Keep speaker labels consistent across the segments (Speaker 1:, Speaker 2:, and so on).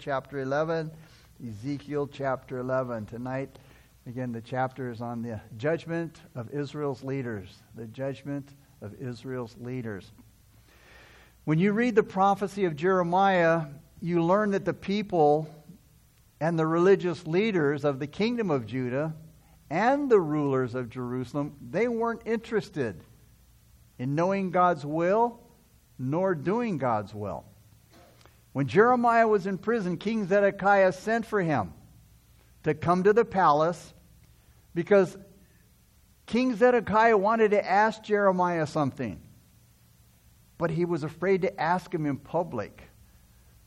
Speaker 1: chapter 11. Ezekiel chapter 11. Tonight, again, the chapter is on the judgment of Israel's leaders. The judgment of Israel's leaders. When you read the prophecy of Jeremiah, you learn that the people and the religious leaders of the kingdom of Judah and the rulers of Jerusalem, they weren't interested in knowing God's will nor doing God's will. When Jeremiah was in prison, King Zedekiah sent for him to come to the palace because King Zedekiah wanted to ask Jeremiah something, but he was afraid to ask him in public.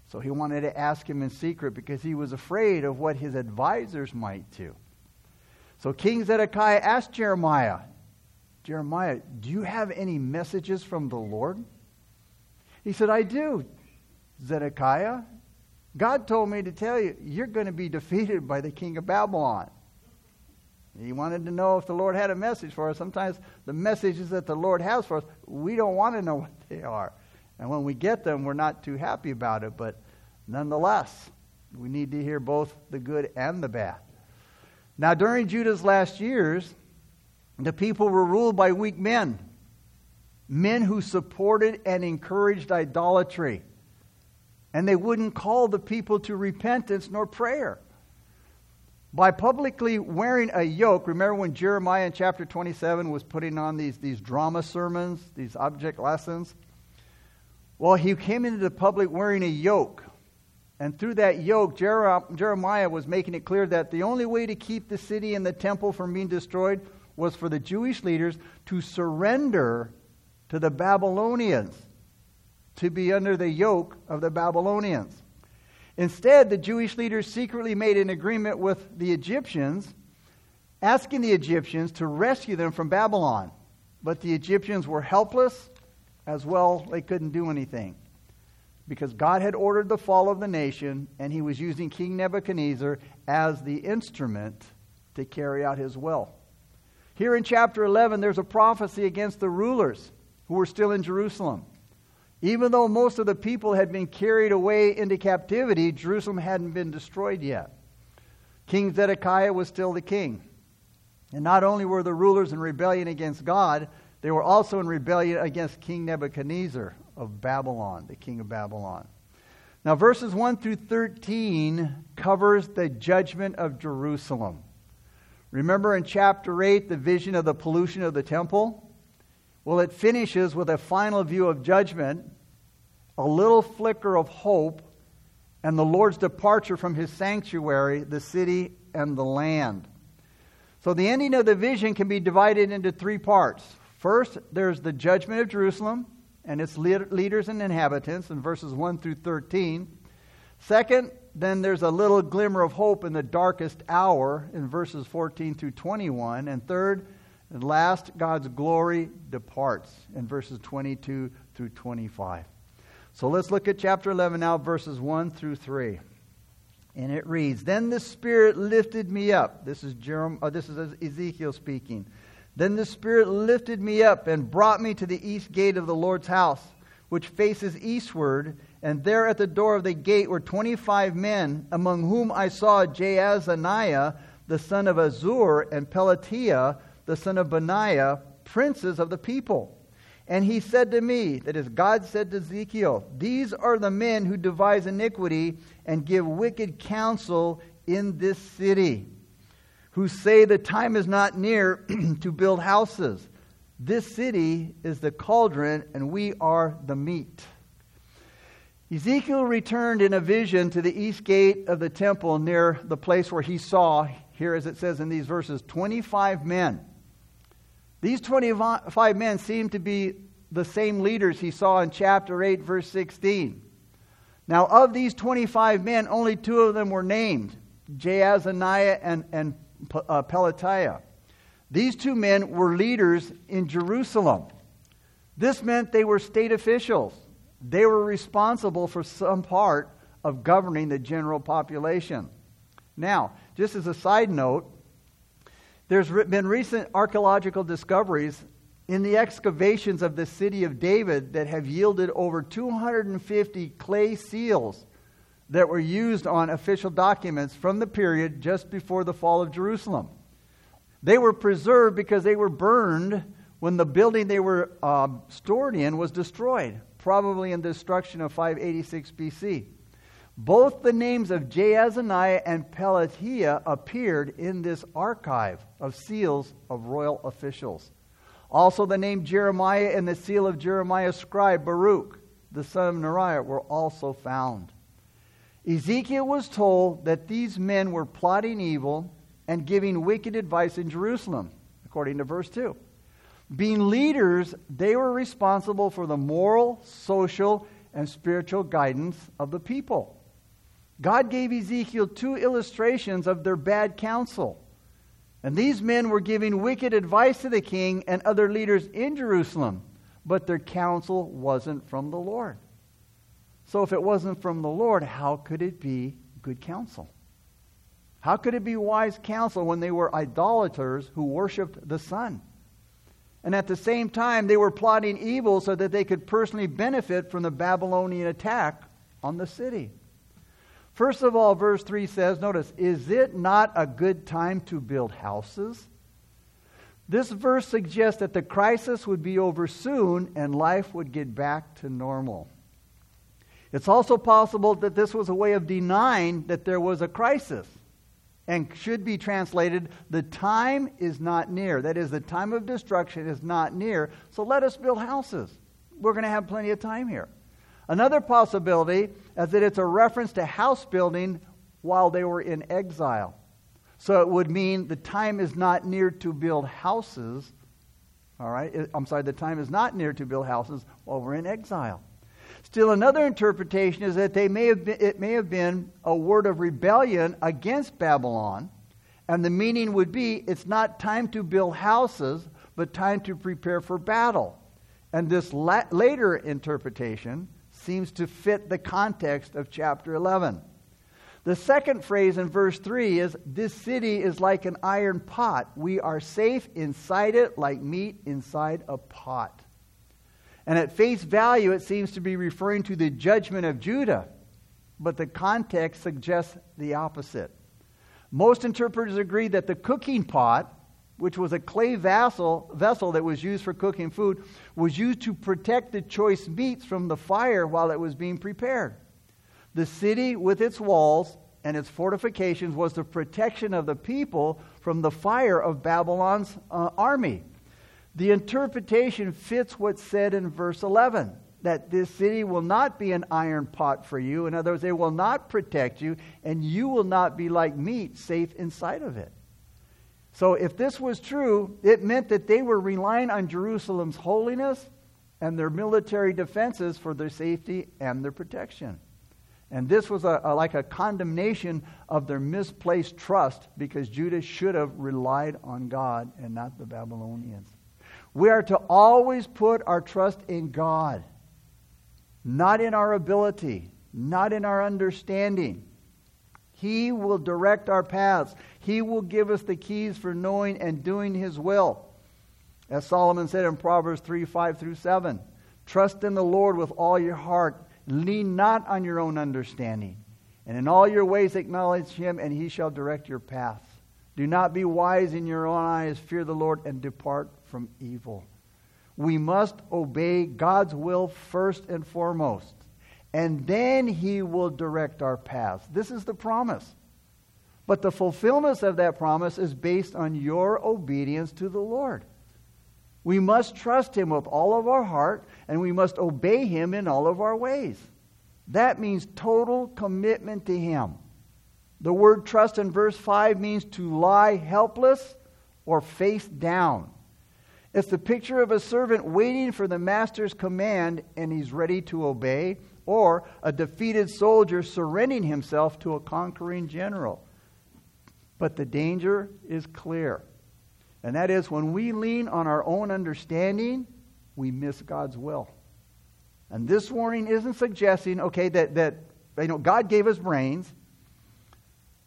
Speaker 1: So he wanted to ask him in secret because he was afraid of what his advisors might do. So King Zedekiah asked Jeremiah, Jeremiah, do you have any messages from the Lord? He said, I do, Zedekiah. God told me to tell you, you're going to be defeated by the king of Babylon. He wanted to know if the Lord had a message for us. Sometimes the messages that the Lord has for us, we don't want to know what they are. And when we get them, we're not too happy about it. But nonetheless, we need to hear both the good and the bad. Now, during Judah's last years, the people were ruled by weak men, men who supported and encouraged idolatry. And they wouldn't call the people to repentance nor prayer. By publicly wearing a yoke, remember when Jeremiah in chapter 27 was putting on these, these drama sermons, these object lessons? Well, he came into the public wearing a yoke. And through that yoke, Jeremiah was making it clear that the only way to keep the city and the temple from being destroyed was for the Jewish leaders to surrender to the Babylonians, to be under the yoke of the Babylonians. Instead, the Jewish leaders secretly made an agreement with the Egyptians, asking the Egyptians to rescue them from Babylon. But the Egyptians were helpless, as well, they couldn't do anything. Because God had ordered the fall of the nation, and he was using King Nebuchadnezzar as the instrument to carry out his will. Here in chapter 11, there's a prophecy against the rulers who were still in Jerusalem. Even though most of the people had been carried away into captivity, Jerusalem hadn't been destroyed yet. King Zedekiah was still the king. And not only were the rulers in rebellion against God, they were also in rebellion against King Nebuchadnezzar of Babylon, the king of Babylon. Now, verses 1 through 13 covers the judgment of Jerusalem. Remember in chapter 8 the vision of the pollution of the temple? Well, it finishes with a final view of judgment, a little flicker of hope, and the Lord's departure from his sanctuary, the city, and the land. So the ending of the vision can be divided into three parts. First, there's the judgment of Jerusalem and its leaders and inhabitants in verses 1 through 13. Second, then there's a little glimmer of hope in the darkest hour in verses 14 through 21. And third and last, God's glory departs in verses 22 through 25. So let's look at chapter 11 now, verses 1 through 3. And it reads Then the Spirit lifted me up. This is, Jeremiah, uh, this is Ezekiel speaking. Then the Spirit lifted me up and brought me to the east gate of the Lord's house, which faces eastward and there at the door of the gate were 25 men, among whom I saw Jaazaniah, the son of Azur, and Pelatiah, the son of Benaiah, princes of the people. And he said to me, that is, God said to Ezekiel, These are the men who devise iniquity and give wicked counsel in this city, who say the time is not near to build houses. This city is the cauldron, and we are the meat. Ezekiel returned in a vision to the east gate of the temple near the place where he saw, here as it says in these verses, 25 men. These 25 men seem to be the same leaders he saw in chapter 8, verse 16. Now, of these 25 men, only two of them were named Jaazaniah and, and uh, Pelatiah. These two men were leaders in Jerusalem. This meant they were state officials. They were responsible for some part of governing the general population. Now, just as a side note, there's been recent archaeological discoveries in the excavations of the city of David that have yielded over 250 clay seals that were used on official documents from the period just before the fall of Jerusalem. They were preserved because they were burned when the building they were uh, stored in was destroyed, probably in the destruction of 586 BC. Both the names of Jaazaniah and Pelatiah appeared in this archive of seals of royal officials. Also, the name Jeremiah and the seal of Jeremiah's scribe Baruch, the son of Neriah, were also found. Ezekiel was told that these men were plotting evil and giving wicked advice in Jerusalem, according to verse 2. Being leaders, they were responsible for the moral, social, and spiritual guidance of the people. God gave Ezekiel two illustrations of their bad counsel. And these men were giving wicked advice to the king and other leaders in Jerusalem, but their counsel wasn't from the Lord. So if it wasn't from the Lord, how could it be good counsel? How could it be wise counsel when they were idolaters who worshiped the sun? And at the same time, they were plotting evil so that they could personally benefit from the Babylonian attack on the city. First of all, verse 3 says, notice, is it not a good time to build houses? This verse suggests that the crisis would be over soon and life would get back to normal. It's also possible that this was a way of denying that there was a crisis and should be translated, the time is not near. That is, the time of destruction is not near, so let us build houses. We're going to have plenty of time here. Another possibility is that it's a reference to house building while they were in exile. So it would mean the time is not near to build houses. All right? I'm sorry, the time is not near to build houses while we're in exile. Still, another interpretation is that they may have been, it may have been a word of rebellion against Babylon, and the meaning would be it's not time to build houses, but time to prepare for battle. And this la- later interpretation seems to fit the context of chapter 11. The second phrase in verse 3 is This city is like an iron pot. We are safe inside it like meat inside a pot. And at face value, it seems to be referring to the judgment of Judah, but the context suggests the opposite. Most interpreters agree that the cooking pot, which was a clay vessel, vessel that was used for cooking food, was used to protect the choice meats from the fire while it was being prepared. The city, with its walls and its fortifications, was the protection of the people from the fire of Babylon's uh, army. The interpretation fits what's said in verse 11 that this city will not be an iron pot for you. In other words, they will not protect you, and you will not be like meat safe inside of it. So, if this was true, it meant that they were relying on Jerusalem's holiness and their military defenses for their safety and their protection. And this was a, a, like a condemnation of their misplaced trust because Judah should have relied on God and not the Babylonians. We are to always put our trust in God, not in our ability, not in our understanding. He will direct our paths. He will give us the keys for knowing and doing His will. As Solomon said in Proverbs 3 5 through 7 Trust in the Lord with all your heart, lean not on your own understanding. And in all your ways acknowledge Him, and He shall direct your paths. Do not be wise in your own eyes. Fear the Lord and depart from evil. We must obey God's will first and foremost, and then He will direct our paths. This is the promise. But the fulfillment of that promise is based on your obedience to the Lord. We must trust Him with all of our heart, and we must obey Him in all of our ways. That means total commitment to Him. The word trust in verse 5 means to lie helpless or face down. It's the picture of a servant waiting for the master's command and he's ready to obey, or a defeated soldier surrendering himself to a conquering general. But the danger is clear. And that is when we lean on our own understanding, we miss God's will. And this warning isn't suggesting, okay, that, that you know, God gave us brains.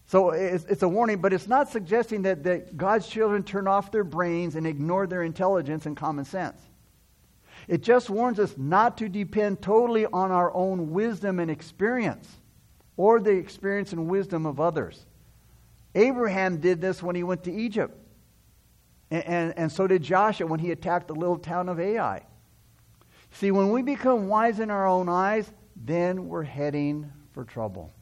Speaker 1: So it's, it's, a warning, but it's not suggesting that, that God's children turn off their brains and ignore their intelligence and common sense. It just warns us not to depend totally on our own wisdom and experience, or the experience and wisdom of others. Abraham did this when he went to Egypt. And, and, and, so did Joshua when he attacked the little town of Ai. See, when we become wise in our own eyes, then we're heading for trouble.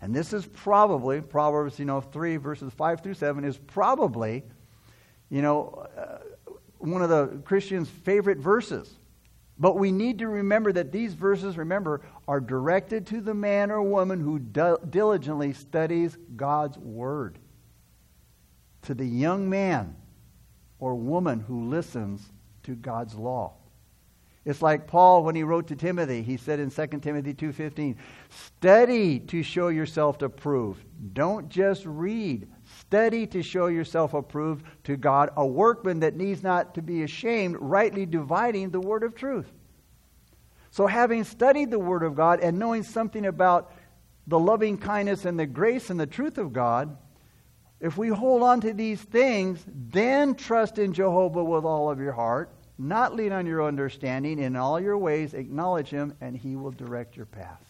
Speaker 1: And this is probably, Proverbs, you know, 3 verses 5 through 7 is probably, you know, uh, one of the Christian's favorite verses. But we need to remember that these verses, remember, are directed to the man or woman who diligently studies God's Word. To the young man or woman who listens to God's law. It's like Paul when he wrote to Timothy. He said in 2 Timothy 2:15, "Study to show yourself approved. Don't just read. Study to show yourself approved to God, a workman that needs not to be ashamed, rightly dividing the word of truth. So, having studied the word of God and knowing something about the loving kindness and the grace and the truth of God, if we hold on to these things, then trust in Jehovah with all of your heart, not lean on your understanding, in all your ways acknowledge him, and he will direct your path.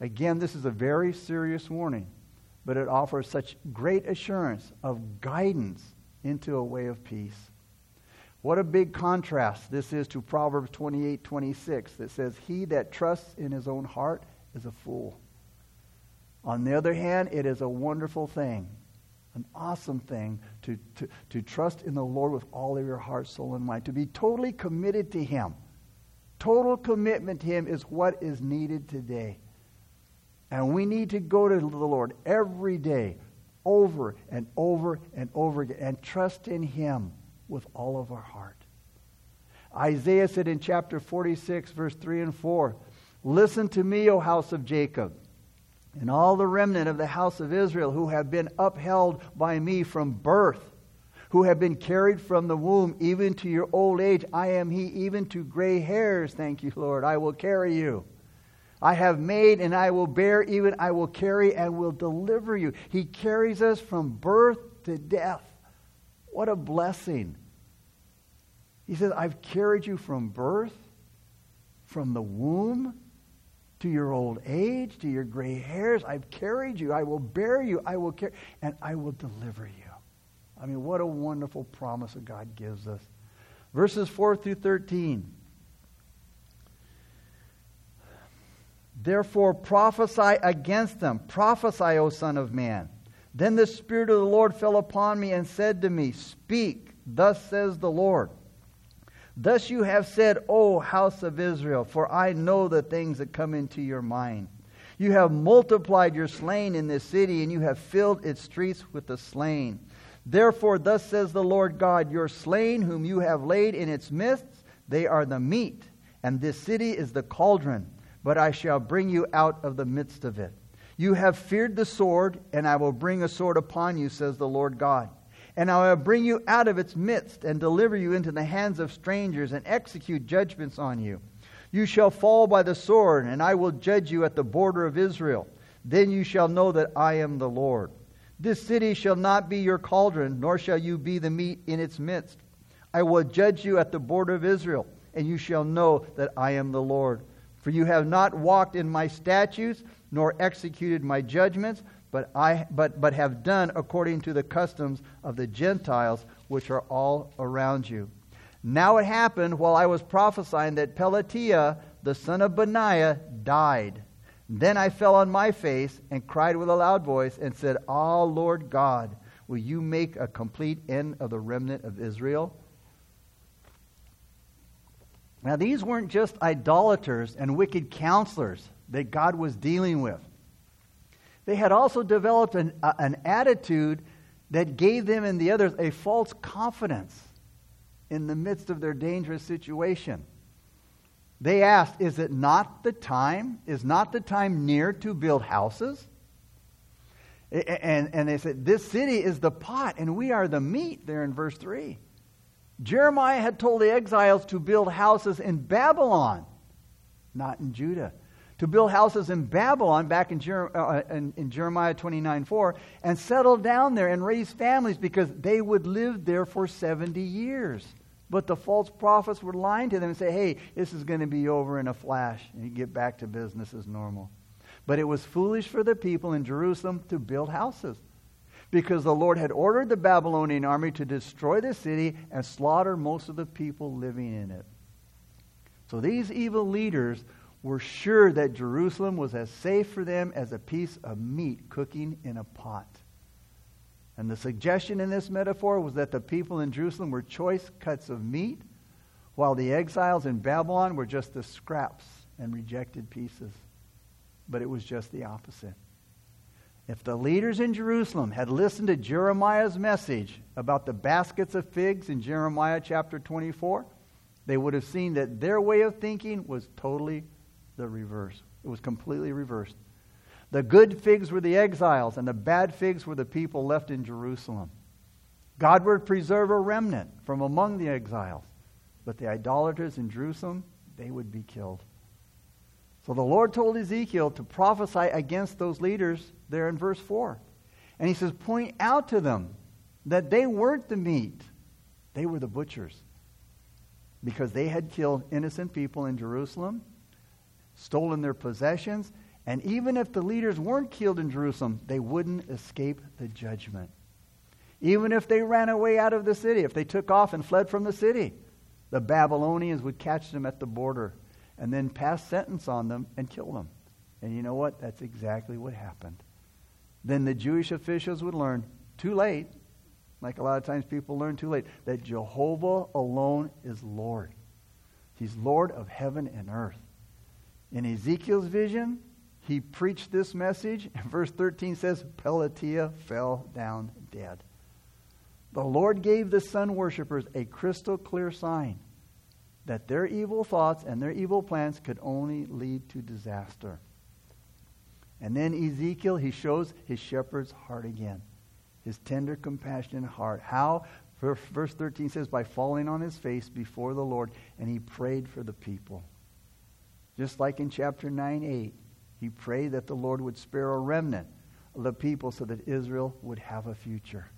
Speaker 1: Again, this is a very serious warning but it offers such great assurance of guidance into a way of peace. What a big contrast this is to Proverbs 28 26 that says, He that trusts in his own heart is a fool. On the other hand, it is a wonderful thing, an awesome thing to, to, to trust in the Lord with all of your heart, soul, and mind, to be totally committed to Him. Total commitment to Him is what is needed today. And we need to go to the Lord every day, over and over and over again, and trust in Him with all of our heart. Isaiah said in chapter 46, verse 3 and 4 Listen to me, O house of Jacob, and all the remnant of the house of Israel who have been upheld by me from birth, who have been carried from the womb even to your old age. I am He, even to gray hairs. Thank you, Lord. I will carry you. I have made and I will bear, even I will carry and will deliver you. He carries us from birth to death. What a blessing. He says, I've carried you from birth, from the womb, to your old age, to your gray hairs. I've carried you. I will bear you. I will carry, and I will deliver you. I mean, what a wonderful promise that God gives us. Verses 4 through 13. Therefore prophesy against them. Prophesy, O Son of Man. Then the Spirit of the Lord fell upon me and said to me, Speak, thus says the Lord. Thus you have said, O house of Israel, for I know the things that come into your mind. You have multiplied your slain in this city, and you have filled its streets with the slain. Therefore, thus says the Lord God, Your slain, whom you have laid in its midst, they are the meat, and this city is the cauldron but I shall bring you out of the midst of it. You have feared the sword, and I will bring a sword upon you, says the Lord God. And I will bring you out of its midst, and deliver you into the hands of strangers, and execute judgments on you. You shall fall by the sword, and I will judge you at the border of Israel. Then you shall know that I am the Lord. This city shall not be your cauldron, nor shall you be the meat in its midst. I will judge you at the border of Israel, and you shall know that I am the Lord. For you have not walked in my statutes, nor executed my judgments, but, I, but, but have done according to the customs of the Gentiles, which are all around you. Now it happened while I was prophesying that Pelatiah, the son of Benaiah, died. Then I fell on my face and cried with a loud voice and said, Ah, Lord God, will you make a complete end of the remnant of Israel? Now, these weren't just idolaters and wicked counselors that God was dealing with. They had also developed an, uh, an attitude that gave them and the others a false confidence in the midst of their dangerous situation. They asked, Is it not the time? Is not the time near to build houses? And, and they said, This city is the pot, and we are the meat, there in verse 3. Jeremiah had told the exiles to build houses in Babylon, not in Judah. To build houses in Babylon, back in, Jer- uh, in, in Jeremiah 29 4, and settle down there and raise families because they would live there for 70 years. But the false prophets were lying to them and say, hey, this is going to be over in a flash, and you get back to business as normal. But it was foolish for the people in Jerusalem to build houses because the Lord had ordered the Babylonian army to destroy the city and slaughter most of the people living in it. So these evil leaders were sure that Jerusalem was as safe for them as a piece of meat cooking in a pot. And the suggestion in this metaphor was that the people in Jerusalem were choice cuts of meat, while the exiles in Babylon were just the scraps and rejected pieces. But it was just the opposite. If the leaders in Jerusalem had listened to Jeremiah's message about the baskets of figs in Jeremiah chapter 24, they would have seen that their way of thinking was totally the reverse. It was completely reversed. The good figs were the exiles, and the bad figs were the people left in Jerusalem. God would preserve a remnant from among the exiles, but the idolaters in Jerusalem, they would be killed. So the Lord told Ezekiel to prophesy against those leaders there in verse 4. And he says, Point out to them that they weren't the meat, they were the butchers. Because they had killed innocent people in Jerusalem, stolen their possessions, and even if the leaders weren't killed in Jerusalem, they wouldn't escape the judgment. Even if they ran away out of the city, if they took off and fled from the city, the Babylonians would catch them at the border and then pass sentence on them and kill them. And you know what? That's exactly what happened. Then the Jewish officials would learn too late, like a lot of times people learn too late, that Jehovah alone is Lord. He's Lord of heaven and earth. In Ezekiel's vision, he preached this message, and verse 13 says, Pelatiah fell down dead. The Lord gave the sun worshippers a crystal clear sign that their evil thoughts and their evil plans could only lead to disaster. And then Ezekiel, he shows his shepherd's heart again, his tender, compassionate heart. How? Verse 13 says, by falling on his face before the Lord, and he prayed for the people. Just like in chapter 9 8, he prayed that the Lord would spare a remnant of the people so that Israel would have a future.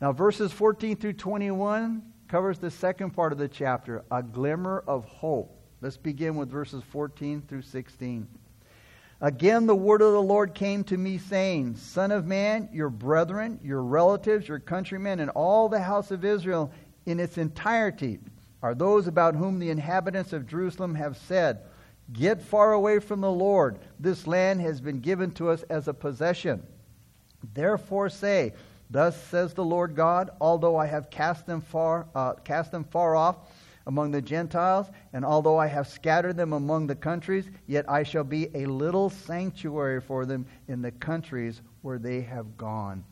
Speaker 1: Now, verses 14 through 21 covers the second part of the chapter, a glimmer of hope. Let's begin with verses 14 through 16. Again, the word of the Lord came to me, saying, Son of man, your brethren, your relatives, your countrymen, and all the house of Israel in its entirety are those about whom the inhabitants of Jerusalem have said, Get far away from the Lord. This land has been given to us as a possession. Therefore say, Thus says the Lord God, although I have cast them far, uh, cast them far off among the Gentiles, and although I have scattered them among the countries, yet I shall be a little sanctuary for them in the countries where they have gone.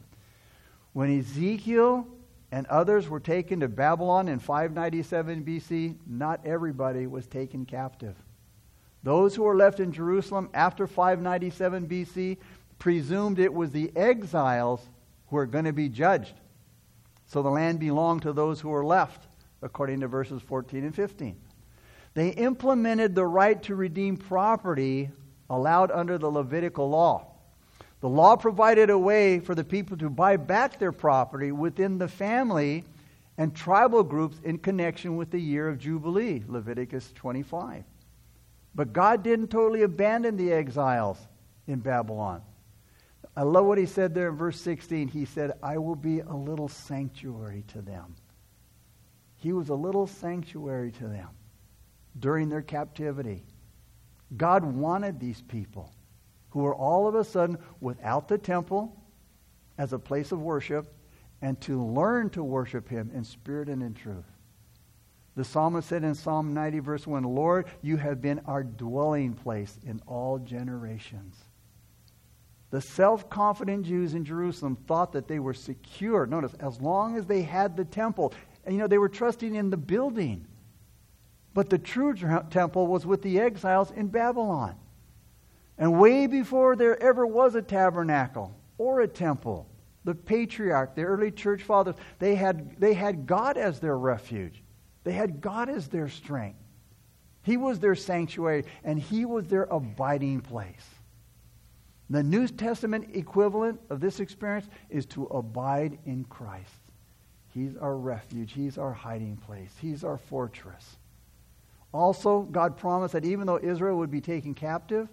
Speaker 1: When Ezekiel and others were taken to Babylon in 597 BC, not everybody was taken captive. Those who were left in Jerusalem after 597 BC presumed it was the exiles who are going to be judged. So the land belonged to those who were left, according to verses 14 and 15. They implemented the right to redeem property allowed under the Levitical law. The law provided a way for the people to buy back their property within the family and tribal groups in connection with the year of Jubilee, Leviticus 25. But God didn't totally abandon the exiles in Babylon. I love what he said there in verse 16. He said, I will be a little sanctuary to them. He was a little sanctuary to them during their captivity. God wanted these people who were all of a sudden without the temple as a place of worship and to learn to worship him in spirit and in truth. The psalmist said in Psalm 90, verse 1 Lord, you have been our dwelling place in all generations. The self confident Jews in Jerusalem thought that they were secure. Notice, as long as they had the temple. And you know, they were trusting in the building. But the true temple was with the exiles in Babylon. And way before there ever was a tabernacle or a temple, the patriarch, the early church fathers, they had, they had God as their refuge. They had God as their strength. He was their sanctuary, and He was their abiding place. The New Testament equivalent of this experience is to abide in Christ. He's our refuge. He's our hiding place. He's our fortress. Also, God promised that even though Israel would be taken captive,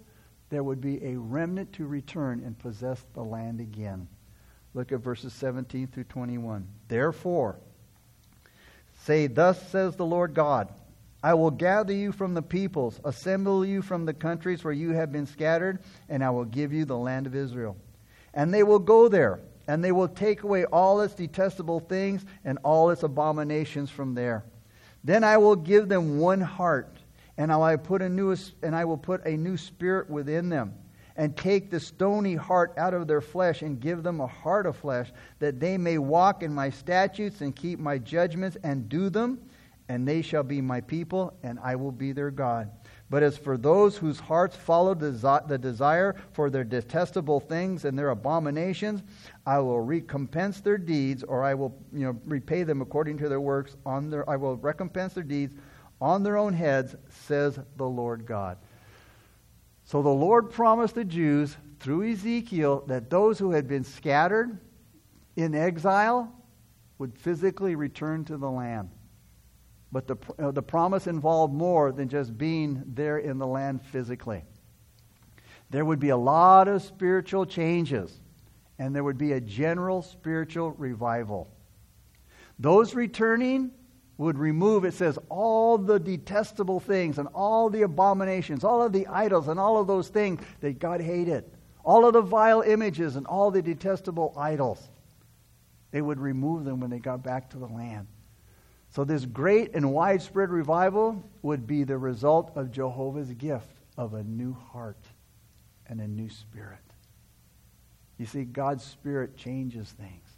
Speaker 1: there would be a remnant to return and possess the land again. Look at verses 17 through 21. Therefore, say, Thus says the Lord God I will gather you from the peoples, assemble you from the countries where you have been scattered, and I will give you the land of Israel. And they will go there, and they will take away all its detestable things and all its abominations from there. Then I will give them one heart and I put a new and I will put a new spirit within them and take the stony heart out of their flesh and give them a heart of flesh that they may walk in my statutes and keep my judgments and do them and they shall be my people and I will be their God but as for those whose hearts follow the desire for their detestable things and their abominations, I will recompense their deeds, or I will you know, repay them according to their works. On their, I will recompense their deeds on their own heads, says the Lord God. So the Lord promised the Jews through Ezekiel that those who had been scattered in exile would physically return to the land. But the, uh, the promise involved more than just being there in the land physically. There would be a lot of spiritual changes, and there would be a general spiritual revival. Those returning would remove, it says, all the detestable things and all the abominations, all of the idols and all of those things that God hated, all of the vile images and all the detestable idols. They would remove them when they got back to the land. So, this great and widespread revival would be the result of Jehovah's gift of a new heart and a new spirit. You see, God's spirit changes things.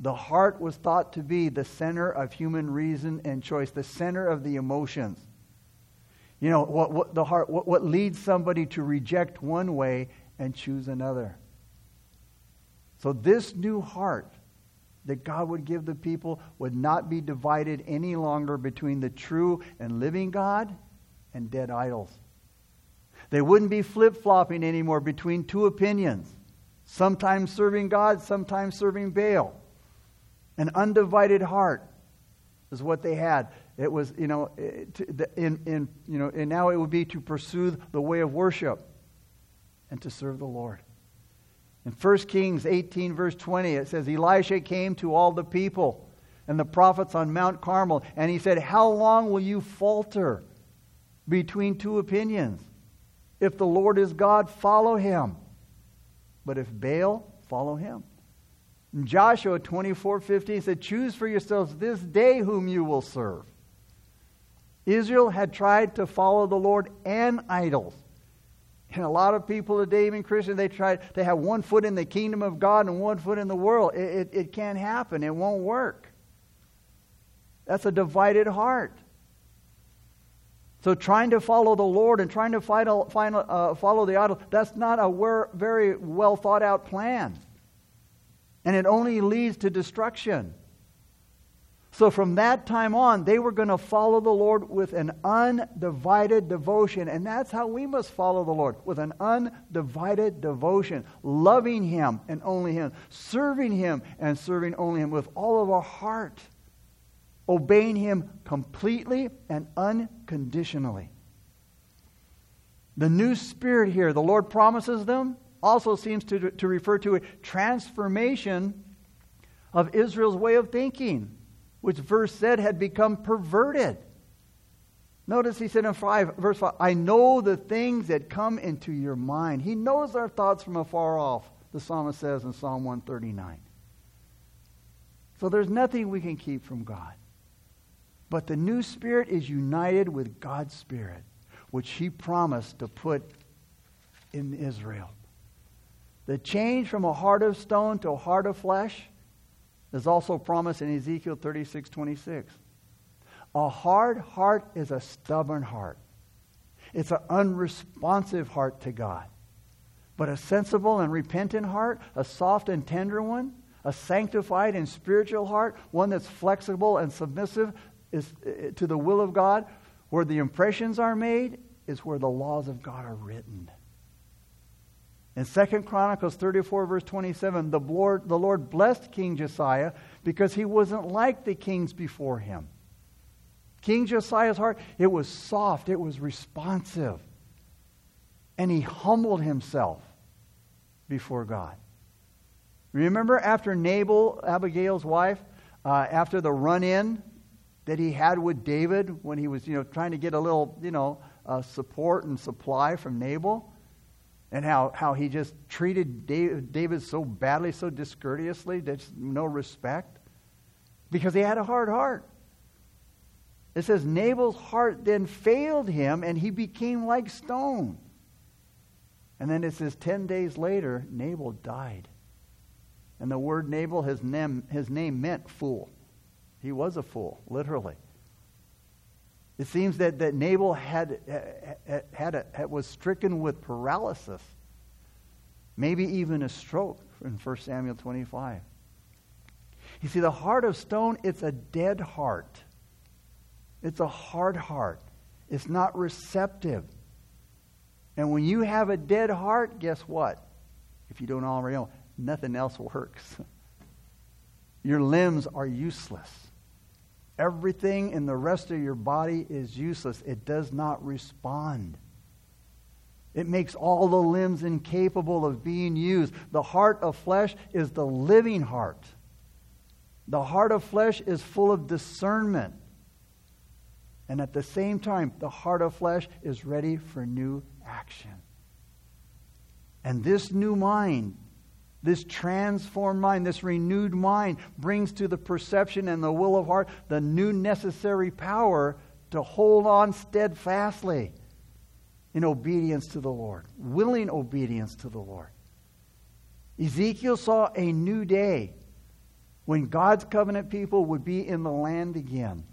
Speaker 1: The heart was thought to be the center of human reason and choice, the center of the emotions. You know, what, what the heart, what, what leads somebody to reject one way and choose another. So, this new heart that God would give the people would not be divided any longer between the true and living God and dead idols. They wouldn't be flip flopping anymore between two opinions, sometimes serving God, sometimes serving Baal. An undivided heart is what they had. It was, you know, eh, in, in, you know, and now it would be to pursue the way of worship and to serve the Lord. In 1 Kings 18, verse 20, it says, Elisha came to all the people and the prophets on Mount Carmel, and he said, How long will you falter between two opinions? If the Lord is God, follow him. But if Baal, follow him. In Joshua 24 15 said, Choose for yourselves this day whom you will serve. Israel had tried to follow the Lord and idols. And a lot of people today, even Christians, they try they have one foot in the kingdom of God and one foot in the world. It, it, it can't happen. It won't work. That's a divided heart. So trying to follow the Lord and trying to find, uh, follow the idol, that's not a very well thought out plan and it only leads to destruction. So from that time on, they were going to follow the Lord with an undivided devotion. And that's how we must follow the Lord with an undivided devotion, loving Him and only Him, serving Him and serving only Him with all of our heart, obeying Him completely and unconditionally. The new spirit here, the Lord promises them also seems to, to refer to a transformation of Israel's way of thinking, which verse said had become perverted. Notice he said in five, verse 5, I know the things that come into your mind. He knows our thoughts from afar off, the psalmist says in Psalm 139. So there's nothing we can keep from God. But the new spirit is united with God's spirit, which he promised to put in Israel. The change from a heart of stone to a heart of flesh is also promised in Ezekiel 36 26. A hard heart is a stubborn heart, it's an unresponsive heart to God. But a sensible and repentant heart, a soft and tender one, a sanctified and spiritual heart, one that's flexible and submissive is, uh, to the will of God, where the impressions are made, is where the laws of God are written. In 2 Chronicles 34, verse 27, the Lord, the Lord blessed King Josiah because he wasn't like the kings before him. King Josiah's heart, it was soft, it was responsive. and he humbled himself before God. Remember after Nabal, Abigail's wife, uh, after the run in that he had with David when he was, you know, trying to get a little, you know, uh, support and supply from Nabal? And how, how he just treated David, so badly, so discourteously, just no respect? Because he had a hard heart. It says, Nabal's heart then failed him, and he became like stone. And then it says, 10 days later, Nabal died. And the word Nabal, his name, his name meant fool. He was a fool, literally. It seems that, that Nabal had, had, a, was stricken with paralysis, maybe even a stroke in 1 Samuel 25. You see, the heart of stone, it's a dead heart. It's a hard heart. It's not receptive. And when you have a dead heart, guess what? If you don't already know, nothing else works. Your limbs are useless. Everything in the rest of your body is useless. It does not respond. It makes all the limbs incapable of being used. The heart of flesh is the living heart. The heart of flesh is full of discernment. And at the same time, the heart of flesh is ready for new action. And this new mind this transformed mind, this renewed mind, brings to the perception and the will of heart the new necessary power to hold on steadfastly in obedience to the Lord, willing obedience to the Lord. Ezekiel saw a new day when God's covenant people would be in the land again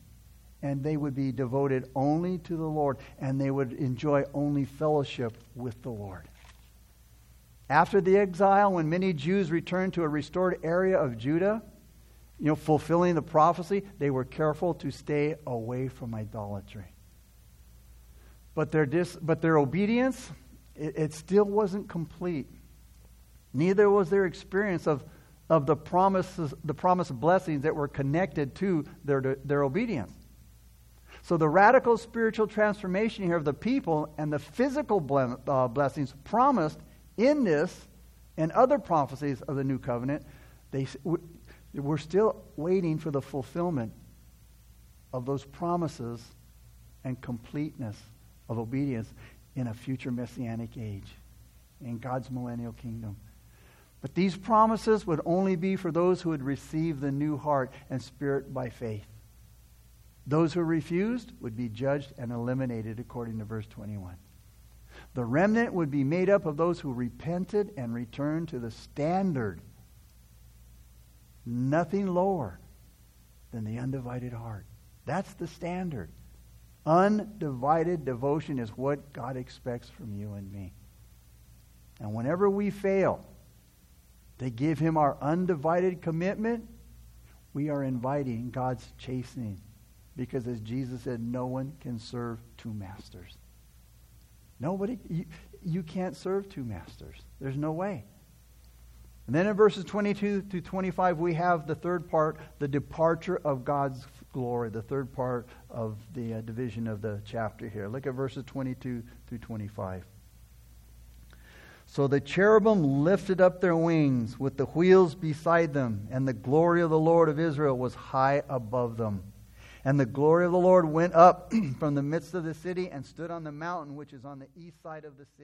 Speaker 1: and they would be devoted only to the Lord and they would enjoy only fellowship with the Lord. After the exile, when many Jews returned to a restored area of Judah, you know, fulfilling the prophecy, they were careful to stay away from idolatry. But their, dis, but their obedience, it, it still wasn't complete. Neither was their experience of, of the, promises, the promised blessings that were connected to their, their obedience. So the radical spiritual transformation here of the people and the physical uh, blessings promised in this and other prophecies of the new covenant, they, we're still waiting for the fulfillment of those promises and completeness of obedience in a future messianic age, in God's millennial kingdom. But these promises would only be for those who would receive the new heart and spirit by faith. Those who refused would be judged and eliminated according to verse 21. The remnant would be made up of those who repented and returned to the standard. Nothing lower than the undivided heart. That's the standard. Undivided devotion is what God expects from you and me. And whenever we fail to give Him our undivided commitment, we are inviting God's chastening. Because as Jesus said, no one can serve two masters. Nobody, you, you can't serve two masters. There's no way. And then in verses 22 to 25, we have the third part, the departure of God's glory, the third part of the uh, division of the chapter here. Look at verses 22 through 25. So the cherubim lifted up their wings with the wheels beside them, and the glory of the Lord of Israel was high above them. And the glory of the Lord went up from the midst of the city and stood on the mountain which is on the east side of the city.